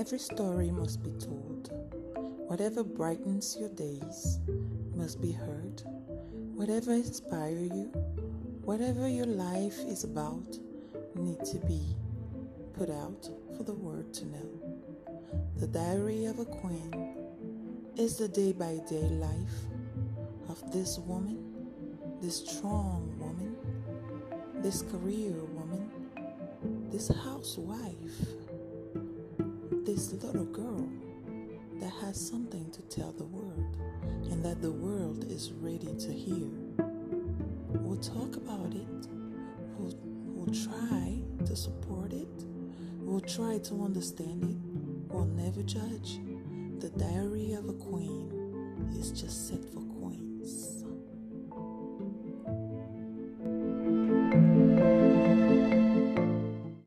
every story must be told. Whatever brightens your days must be heard. Whatever inspires you, whatever your life is about, need to be put out for the world to know. The Diary of a Queen is the day by day life of this woman, this strong woman, this career woman, this housewife, this little girl that has something to tell the world and that the world is ready to hear. We'll talk about it. We'll, we'll try to support it. We'll try to understand it. We'll never judge. The Diary of a Queen